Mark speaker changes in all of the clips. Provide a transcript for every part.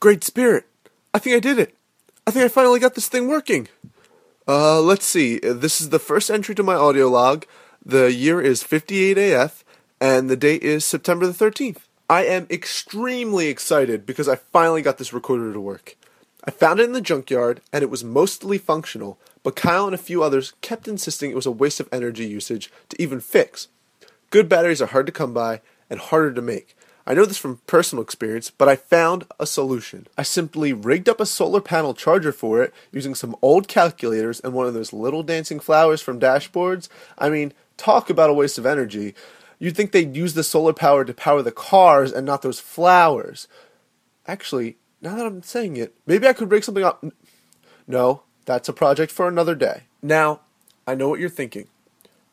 Speaker 1: Great Spirit, I think I did it. I think I finally got this thing working. Uh, let's see. This is the first entry to my audio log. The year is 58 AF, and the date is September the 13th. I am extremely excited because I finally got this recorder to work. I found it in the junkyard, and it was mostly functional, but Kyle and a few others kept insisting it was a waste of energy usage to even fix. Good batteries are hard to come by and harder to make. I know this from personal experience, but I found a solution. I simply rigged up a solar panel charger for it using some old calculators and one of those little dancing flowers from dashboards. I mean, talk about a waste of energy. You'd think they'd use the solar power to power the cars and not those flowers. Actually, now that I'm saying it, maybe I could break something up. No, that's a project for another day. Now, I know what you're thinking.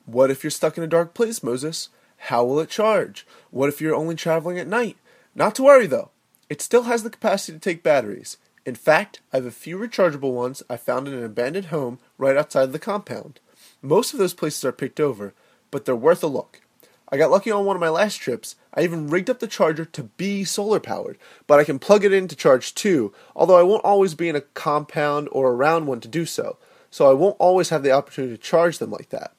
Speaker 1: What if you're stuck in a dark place, Moses? How will it charge? What if you're only traveling at night? Not to worry though. It still has the capacity to take batteries. In fact, I have a few rechargeable ones I found in an abandoned home right outside the compound. Most of those places are picked over, but they're worth a look. I got lucky on one of my last trips. I even rigged up the charger to be solar powered, but I can plug it in to charge too, although I won't always be in a compound or around one to do so, so I won't always have the opportunity to charge them like that.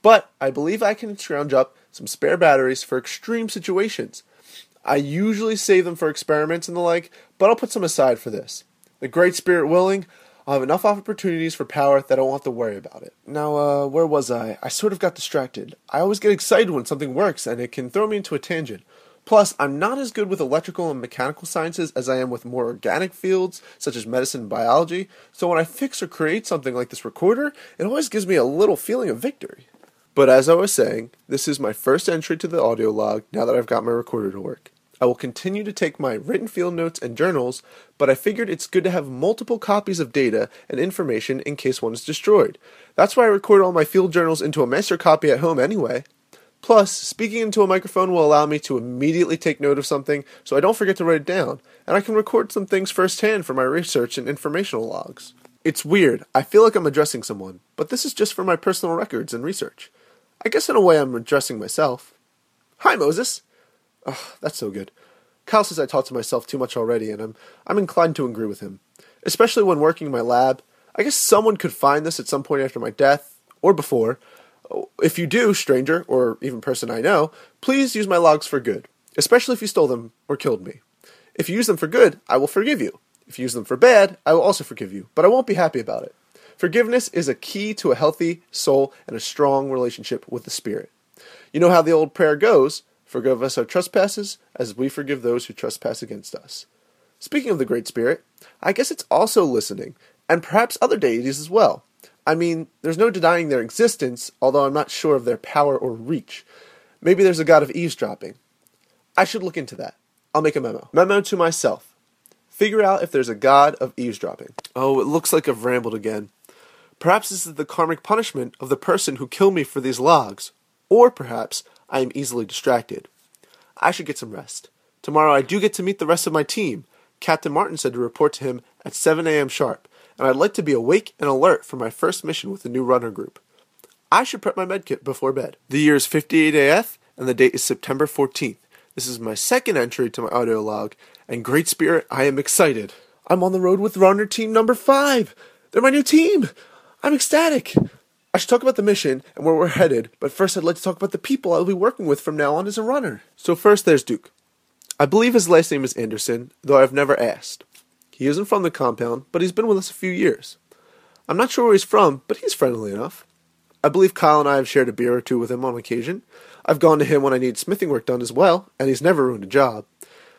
Speaker 1: But I believe I can scrounge up some spare batteries for extreme situations. I usually save them for experiments and the like, but I'll put some aside for this. The Great Spirit willing, I'll have enough opportunities for power that I won't have to worry about it. Now, uh, where was I? I sort of got distracted. I always get excited when something works, and it can throw me into a tangent. Plus, I'm not as good with electrical and mechanical sciences as I am with more organic fields, such as medicine and biology, so when I fix or create something like this recorder, it always gives me a little feeling of victory. But as I was saying, this is my first entry to the audio log now that I've got my recorder to work. I will continue to take my written field notes and journals, but I figured it's good to have multiple copies of data and information in case one is destroyed. That's why I record all my field journals into a master copy at home anyway. Plus, speaking into a microphone will allow me to immediately take note of something so I don't forget to write it down, and I can record some things firsthand for my research and informational logs. It's weird, I feel like I'm addressing someone, but this is just for my personal records and research. I guess in a way I'm addressing myself. Hi, Moses. Oh, that's so good. Kyle says I talk to myself too much already, and I'm I'm inclined to agree with him, especially when working in my lab. I guess someone could find this at some point after my death or before. If you do, stranger, or even person I know, please use my logs for good, especially if you stole them or killed me. If you use them for good, I will forgive you. If you use them for bad, I will also forgive you, but I won't be happy about it. Forgiveness is a key to a healthy soul and a strong relationship with the Spirit. You know how the old prayer goes Forgive us our trespasses, as we forgive those who trespass against us. Speaking of the Great Spirit, I guess it's also listening, and perhaps other deities as well. I mean, there's no denying their existence, although I'm not sure of their power or reach. Maybe there's a god of eavesdropping. I should look into that. I'll make a memo. Memo to myself. Figure out if there's a god of eavesdropping. Oh, it looks like I've rambled again. Perhaps this is the karmic punishment of the person who killed me for these logs. Or perhaps I am easily distracted. I should get some rest. Tomorrow I do get to meet the rest of my team. Captain Martin said to report to him at 7 a.m. sharp, and I'd like to be awake and alert for my first mission with the new runner group. I should prep my medkit before bed. The year is 58 AF, and the date is September 14th. This is my second entry to my audio log, and Great Spirit, I am excited. I'm on the road with runner team number 5. They're my new team. I'm ecstatic. I should talk about the mission and where we're headed, but first I'd like to talk about the people I'll be working with from now on as a runner. So first there's Duke. I believe his last name is Anderson, though I've never asked. He isn't from the compound, but he's been with us a few years. I'm not sure where he's from, but he's friendly enough. I believe Kyle and I have shared a beer or two with him on occasion. I've gone to him when I need smithing work done as well, and he's never ruined a job.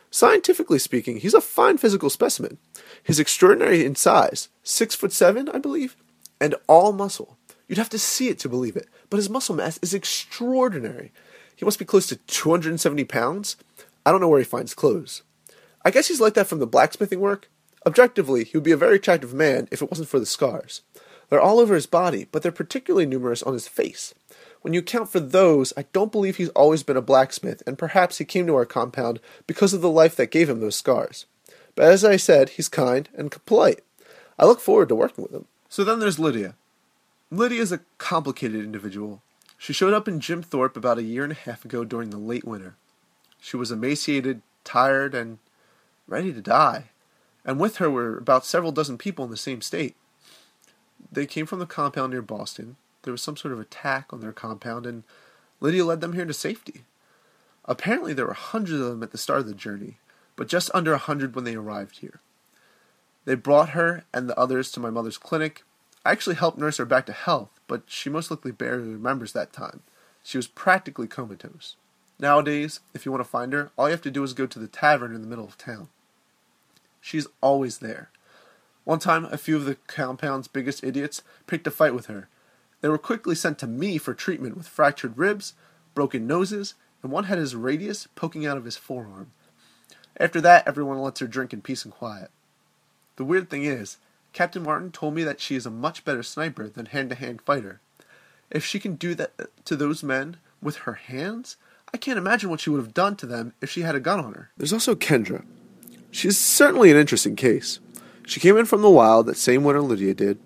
Speaker 1: Scientifically speaking, he's a fine physical specimen. He's extraordinary in size, six foot seven, I believe, and all muscle. You'd have to see it to believe it, but his muscle mass is extraordinary. He must be close to 270 pounds. I don't know where he finds clothes. I guess he's like that from the blacksmithing work. Objectively, he would be a very attractive man if it wasn't for the scars. They're all over his body, but they're particularly numerous on his face. When you account for those, I don't believe he's always been a blacksmith, and perhaps he came to our compound because of the life that gave him those scars. But as I said, he's kind and polite. I look forward to working with him. So then there's Lydia. Lydia is a complicated individual. She showed up in Jim Thorpe about a year and a half ago during the late winter. She was emaciated, tired, and ready to die. and with her were about several dozen people in the same state. They came from the compound near Boston. There was some sort of attack on their compound, and Lydia led them here to safety. Apparently, there were hundreds of them at the start of the journey, but just under a hundred when they arrived here. They brought her and the others to my mother's clinic. I actually helped nurse her back to health, but she most likely barely remembers that time. She was practically comatose. Nowadays, if you want to find her, all you have to do is go to the tavern in the middle of town. She's always there. One time, a few of the compound's biggest idiots picked a fight with her. They were quickly sent to me for treatment with fractured ribs, broken noses, and one had his radius poking out of his forearm. After that, everyone lets her drink in peace and quiet. The weird thing is, Captain Martin told me that she is a much better sniper than hand to hand fighter. If she can do that to those men with her hands, I can't imagine what she would have done to them if she had a gun on her. There's also Kendra. She's certainly an interesting case. She came in from the wild that same winter Lydia did.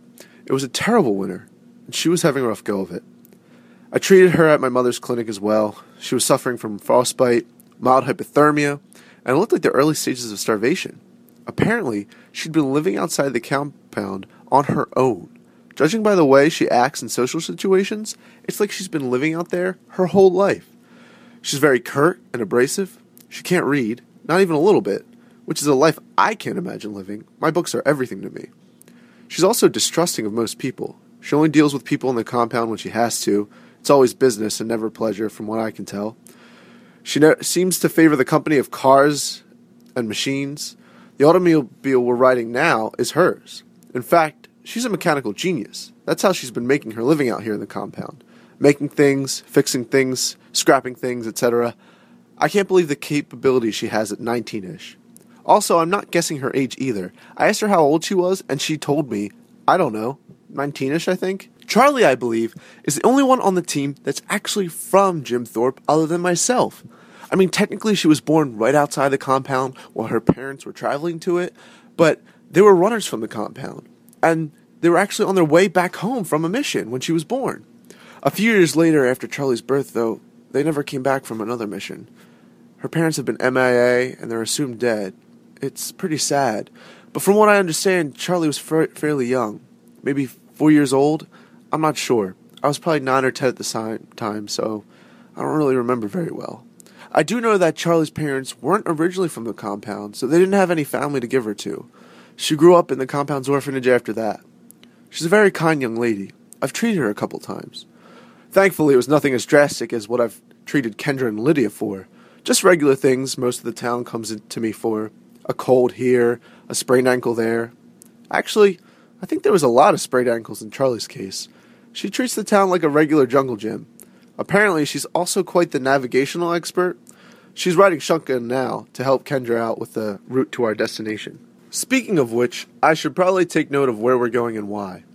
Speaker 1: It was a terrible winter, and she was having a rough go of it. I treated her at my mother's clinic as well. She was suffering from frostbite, mild hypothermia, and it looked like the early stages of starvation. Apparently, she'd been living outside the compound on her own. Judging by the way she acts in social situations, it's like she's been living out there her whole life. She's very curt and abrasive. She can't read, not even a little bit, which is a life I can't imagine living. My books are everything to me. She's also distrusting of most people. She only deals with people in the compound when she has to. It's always business and never pleasure, from what I can tell. She ne- seems to favor the company of cars and machines. The automobile we're riding now is hers. In fact, she's a mechanical genius. That's how she's been making her living out here in the compound. Making things, fixing things, scrapping things, etc. I can't believe the capability she has at 19 ish. Also, I'm not guessing her age either. I asked her how old she was, and she told me, I don't know, 19 ish, I think. Charlie, I believe, is the only one on the team that's actually from Jim Thorpe other than myself. I mean, technically, she was born right outside the compound while her parents were traveling to it, but they were runners from the compound. And they were actually on their way back home from a mission when she was born. A few years later, after Charlie's birth, though, they never came back from another mission. Her parents have been MIA and they're assumed dead. It's pretty sad. But from what I understand, Charlie was fa- fairly young. Maybe four years old? I'm not sure. I was probably nine or ten at the time, so I don't really remember very well. I do know that Charlie's parents weren't originally from the compound, so they didn't have any family to give her to. She grew up in the compound's orphanage after that. She's a very kind young lady. I've treated her a couple times. Thankfully, it was nothing as drastic as what I've treated Kendra and Lydia for. Just regular things most of the town comes to me for. A cold here, a sprained ankle there. Actually, I think there was a lot of sprained ankles in Charlie's case. She treats the town like a regular jungle gym. Apparently, she's also quite the navigational expert. She's riding Shunka now to help Kendra out with the route to our destination. Speaking of which, I should probably take note of where we're going and why.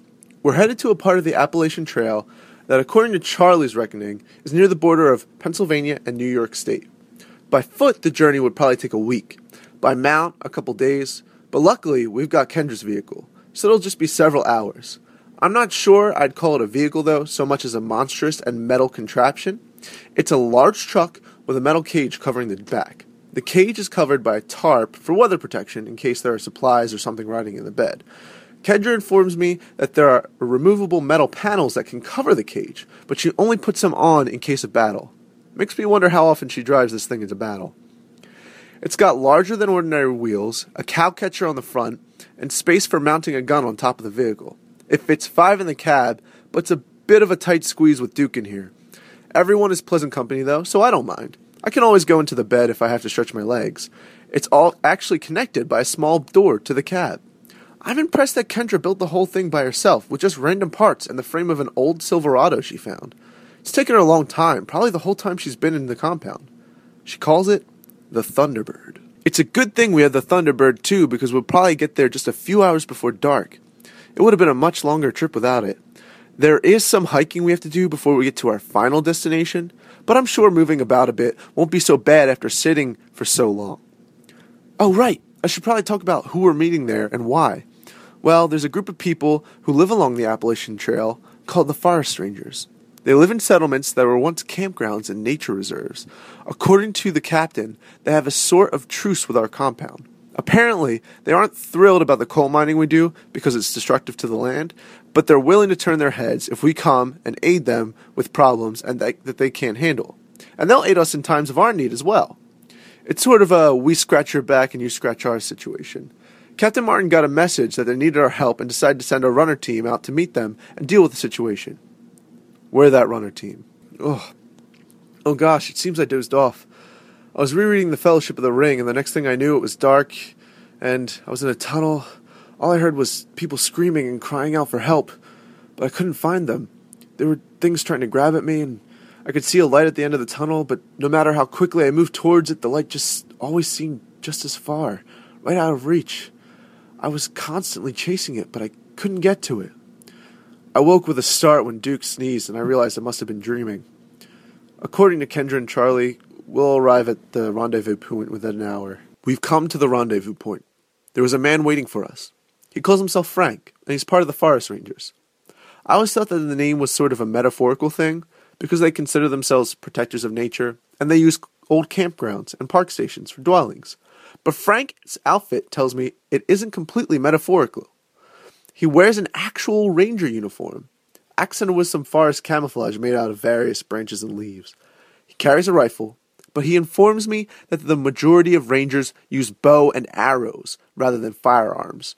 Speaker 1: We're headed to a part of the Appalachian Trail that, according to Charlie's reckoning, is near the border of Pennsylvania and New York State. By foot, the journey would probably take a week. By mount, a couple days. But luckily, we've got Kendra's vehicle, so it'll just be several hours. I'm not sure I'd call it a vehicle though, so much as a monstrous and metal contraption. It's a large truck with a metal cage covering the back. The cage is covered by a tarp for weather protection in case there are supplies or something riding in the bed. Kendra informs me that there are removable metal panels that can cover the cage, but she only puts them on in case of battle. Makes me wonder how often she drives this thing into battle. It's got larger than ordinary wheels, a cow catcher on the front, and space for mounting a gun on top of the vehicle. It fits five in the cab, but it's a bit of a tight squeeze with Duke in here. Everyone is pleasant company, though, so I don't mind. I can always go into the bed if I have to stretch my legs. It's all actually connected by a small door to the cab. I'm impressed that Kendra built the whole thing by herself with just random parts and the frame of an old Silverado she found. It's taken her a long time, probably the whole time she's been in the compound. She calls it the Thunderbird. It's a good thing we have the Thunderbird too because we'll probably get there just a few hours before dark. It would have been a much longer trip without it. There is some hiking we have to do before we get to our final destination, but I'm sure moving about a bit won't be so bad after sitting for so long. Oh, right, I should probably talk about who we're meeting there and why. Well, there's a group of people who live along the Appalachian Trail called the Forest Rangers. They live in settlements that were once campgrounds and nature reserves. According to the captain, they have a sort of truce with our compound. Apparently, they aren't thrilled about the coal mining we do because it's destructive to the land, but they're willing to turn their heads if we come and aid them with problems and that, that they can't handle. And they'll aid us in times of our need as well. It's sort of a we scratch your back and you scratch our situation. Captain Martin got a message that they needed our help and decided to send a runner team out to meet them and deal with the situation. We're that runner team. Oh, oh gosh, it seems I dozed off. I was rereading The Fellowship of the Ring, and the next thing I knew, it was dark, and I was in a tunnel. All I heard was people screaming and crying out for help, but I couldn't find them. There were things trying to grab at me, and I could see a light at the end of the tunnel, but no matter how quickly I moved towards it, the light just always seemed just as far, right out of reach. I was constantly chasing it, but I couldn't get to it. I woke with a start when Duke sneezed, and I realized I must have been dreaming. According to Kendra and Charlie, we'll arrive at the rendezvous point within an hour. We've come to the rendezvous point. There was a man waiting for us. He calls himself Frank, and he's part of the Forest Rangers. I always thought that the name was sort of a metaphorical thing, because they consider themselves protectors of nature, and they use old campgrounds and park stations for dwellings. But Frank's outfit tells me it isn't completely metaphorical. He wears an actual ranger uniform, accented with some forest camouflage made out of various branches and leaves. He carries a rifle, but he informs me that the majority of rangers use bow and arrows rather than firearms.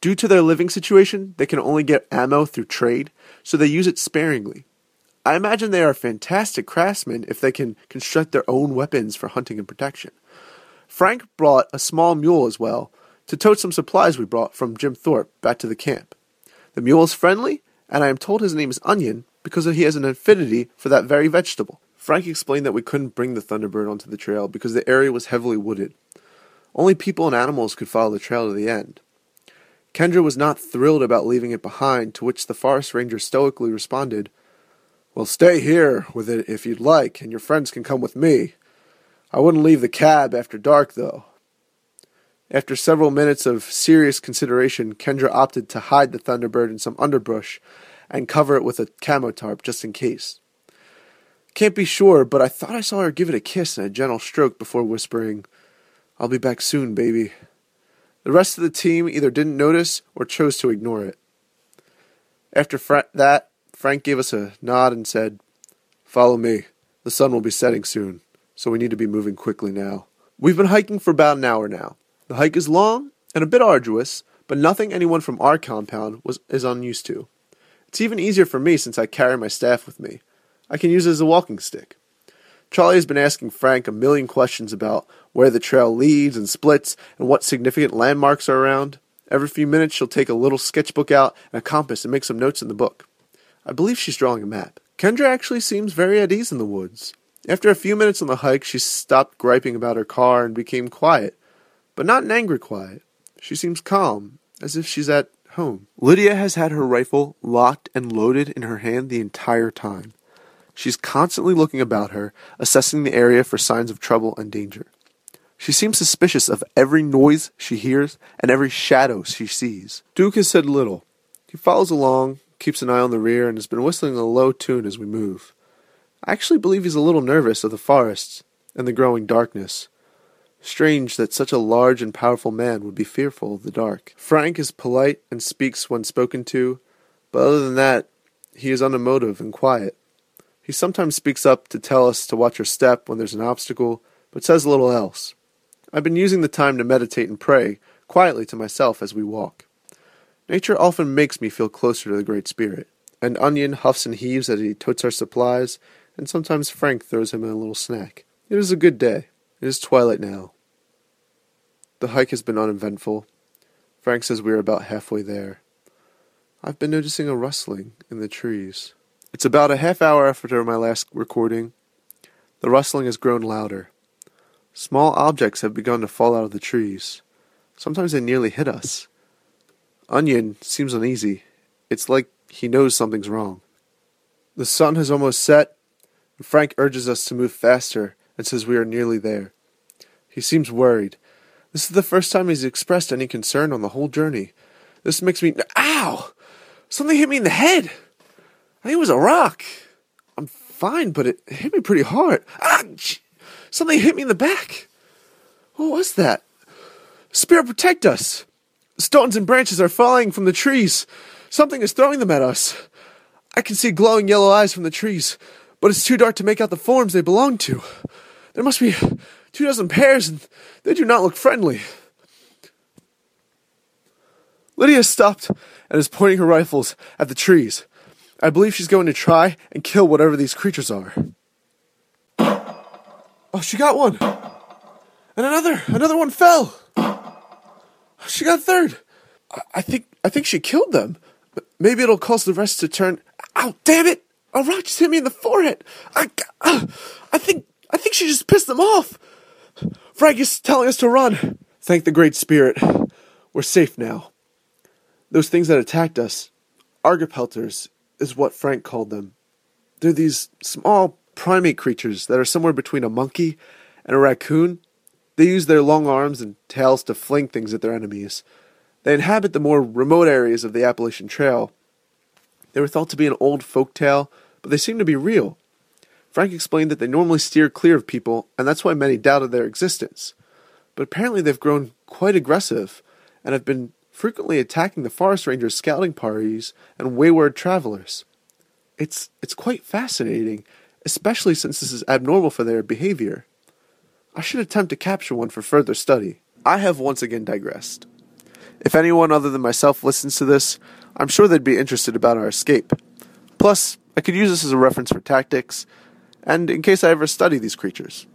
Speaker 1: Due to their living situation, they can only get ammo through trade, so they use it sparingly. I imagine they are fantastic craftsmen if they can construct their own weapons for hunting and protection. Frank brought a small mule as well to tote some supplies we brought from Jim Thorpe back to the camp. The mule is friendly, and I am told his name is Onion because he has an affinity for that very vegetable. Frank explained that we couldn't bring the Thunderbird onto the trail because the area was heavily wooded. Only people and animals could follow the trail to the end. Kendra was not thrilled about leaving it behind, to which the forest ranger stoically responded, well, stay here with it if you'd like, and your friends can come with me. I wouldn't leave the cab after dark, though. After several minutes of serious consideration, Kendra opted to hide the Thunderbird in some underbrush and cover it with a camo tarp just in case. Can't be sure, but I thought I saw her give it a kiss and a gentle stroke before whispering, I'll be back soon, baby. The rest of the team either didn't notice or chose to ignore it. After that, Frank gave us a nod and said, Follow me. The sun will be setting soon, so we need to be moving quickly now. We've been hiking for about an hour now. The hike is long and a bit arduous, but nothing anyone from our compound was is unused to. It's even easier for me since I carry my staff with me. I can use it as a walking stick. Charlie has been asking Frank a million questions about where the trail leads and splits and what significant landmarks are around. Every few minutes, she'll take a little sketchbook out and a compass and make some notes in the book. I believe she's drawing a map. Kendra actually seems very at ease in the woods. After a few minutes on the hike, she stopped griping about her car and became quiet, but not an angry quiet. She seems calm, as if she's at home. Lydia has had her rifle locked and loaded in her hand the entire time. She's constantly looking about her, assessing the area for signs of trouble and danger. She seems suspicious of every noise she hears and every shadow she sees. Duke has said little. He follows along, keeps an eye on the rear, and has been whistling a low tune as we move. I actually believe he's a little nervous of the forests and the growing darkness. Strange that such a large and powerful man would be fearful of the dark. Frank is polite and speaks when spoken to, but other than that, he is unemotive and quiet. He sometimes speaks up to tell us to watch our step when there's an obstacle, but says little else. I've been using the time to meditate and pray quietly to myself as we walk. Nature often makes me feel closer to the Great Spirit. And Onion huffs and heaves as he totes our supplies, and sometimes Frank throws him a little snack. It is a good day. It is twilight now. The hike has been uneventful. Frank says we are about halfway there. I've been noticing a rustling in the trees. It's about a half hour after my last recording. The rustling has grown louder. Small objects have begun to fall out of the trees. Sometimes they nearly hit us. Onion seems uneasy. It's like he knows something's wrong. The sun has almost set, and Frank urges us to move faster and says we are nearly there. He seems worried. This is the first time he's expressed any concern on the whole journey. This makes me. Ow! Something hit me in the head! I think it was a rock. I'm fine, but it hit me pretty hard. Ah! Something hit me in the back. What was that? Spirit, protect us! Stones and branches are falling from the trees. Something is throwing them at us. I can see glowing yellow eyes from the trees, but it's too dark to make out the forms they belong to. There must be two dozen pairs, and they do not look friendly. Lydia stopped and is pointing her rifles at the trees. I believe she's going to try and kill whatever these creatures are. Oh, she got one. And another, another one fell. She got a third. I, I think, I think she killed them. Maybe it'll cause the rest to turn. Ow, damn it! A rock just hit me in the forehead. I, uh, I think, I think she just pissed them off. Frank is telling us to run. Thank the Great Spirit. We're safe now. Those things that attacked us, Argopelters, is what Frank called them. They're these small primate creatures that are somewhere between a monkey and a raccoon. They use their long arms and tails to fling things at their enemies. They inhabit the more remote areas of the Appalachian Trail. They were thought to be an old folk tale, but they seem to be real. Frank explained that they normally steer clear of people, and that's why many doubted their existence. But apparently they've grown quite aggressive and have been frequently attacking the forest rangers' scouting parties and wayward travelers. It's it's quite fascinating, especially since this is abnormal for their behavior. I should attempt to capture one for further study. I have once again digressed. If anyone other than myself listens to this, I'm sure they'd be interested about our escape. Plus, I could use this as a reference for tactics, and in case I ever study these creatures.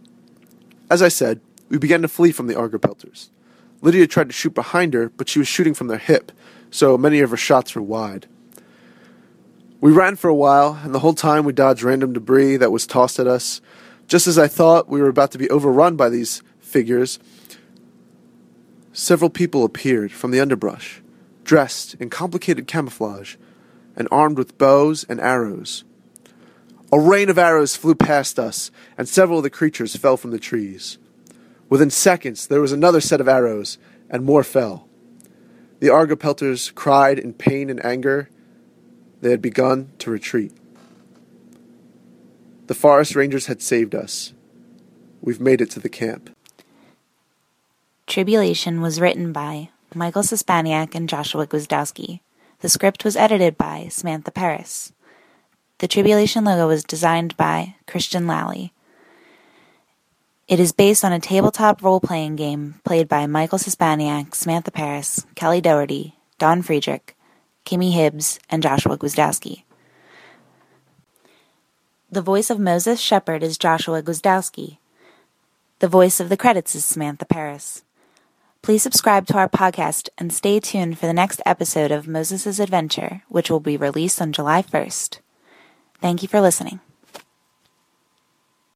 Speaker 1: As I said, we began to flee from the Argopelters. Lydia tried to shoot behind her, but she was shooting from their hip, so many of her shots were wide. We ran for a while, and the whole time we dodged random debris that was tossed at us. Just as I thought we were about to be overrun by these figures, Several people appeared from the underbrush, dressed in complicated camouflage and armed with bows and arrows. A rain of arrows flew past us, and several of the creatures fell from the trees. Within seconds, there was another set of arrows, and more fell. The Argopelters cried in pain and anger. They had begun to retreat. The forest rangers had saved us. We've made it to the camp.
Speaker 2: Tribulation was written by Michael Suspaniak and Joshua Gwizdowski. The script was edited by Samantha Paris. The Tribulation logo was designed by Christian Lally. It is based on a tabletop role playing game played by Michael Suspaniak, Samantha Paris, Kelly Doherty, Don Friedrich, Kimmy Hibbs, and Joshua Gwizdowski. The voice of Moses Shepherd is Joshua Gwizdowski. The voice of the credits is Samantha Paris. Please subscribe to our podcast and stay tuned for the next episode of Moses' Adventure, which will be released on July 1st. Thank you for listening.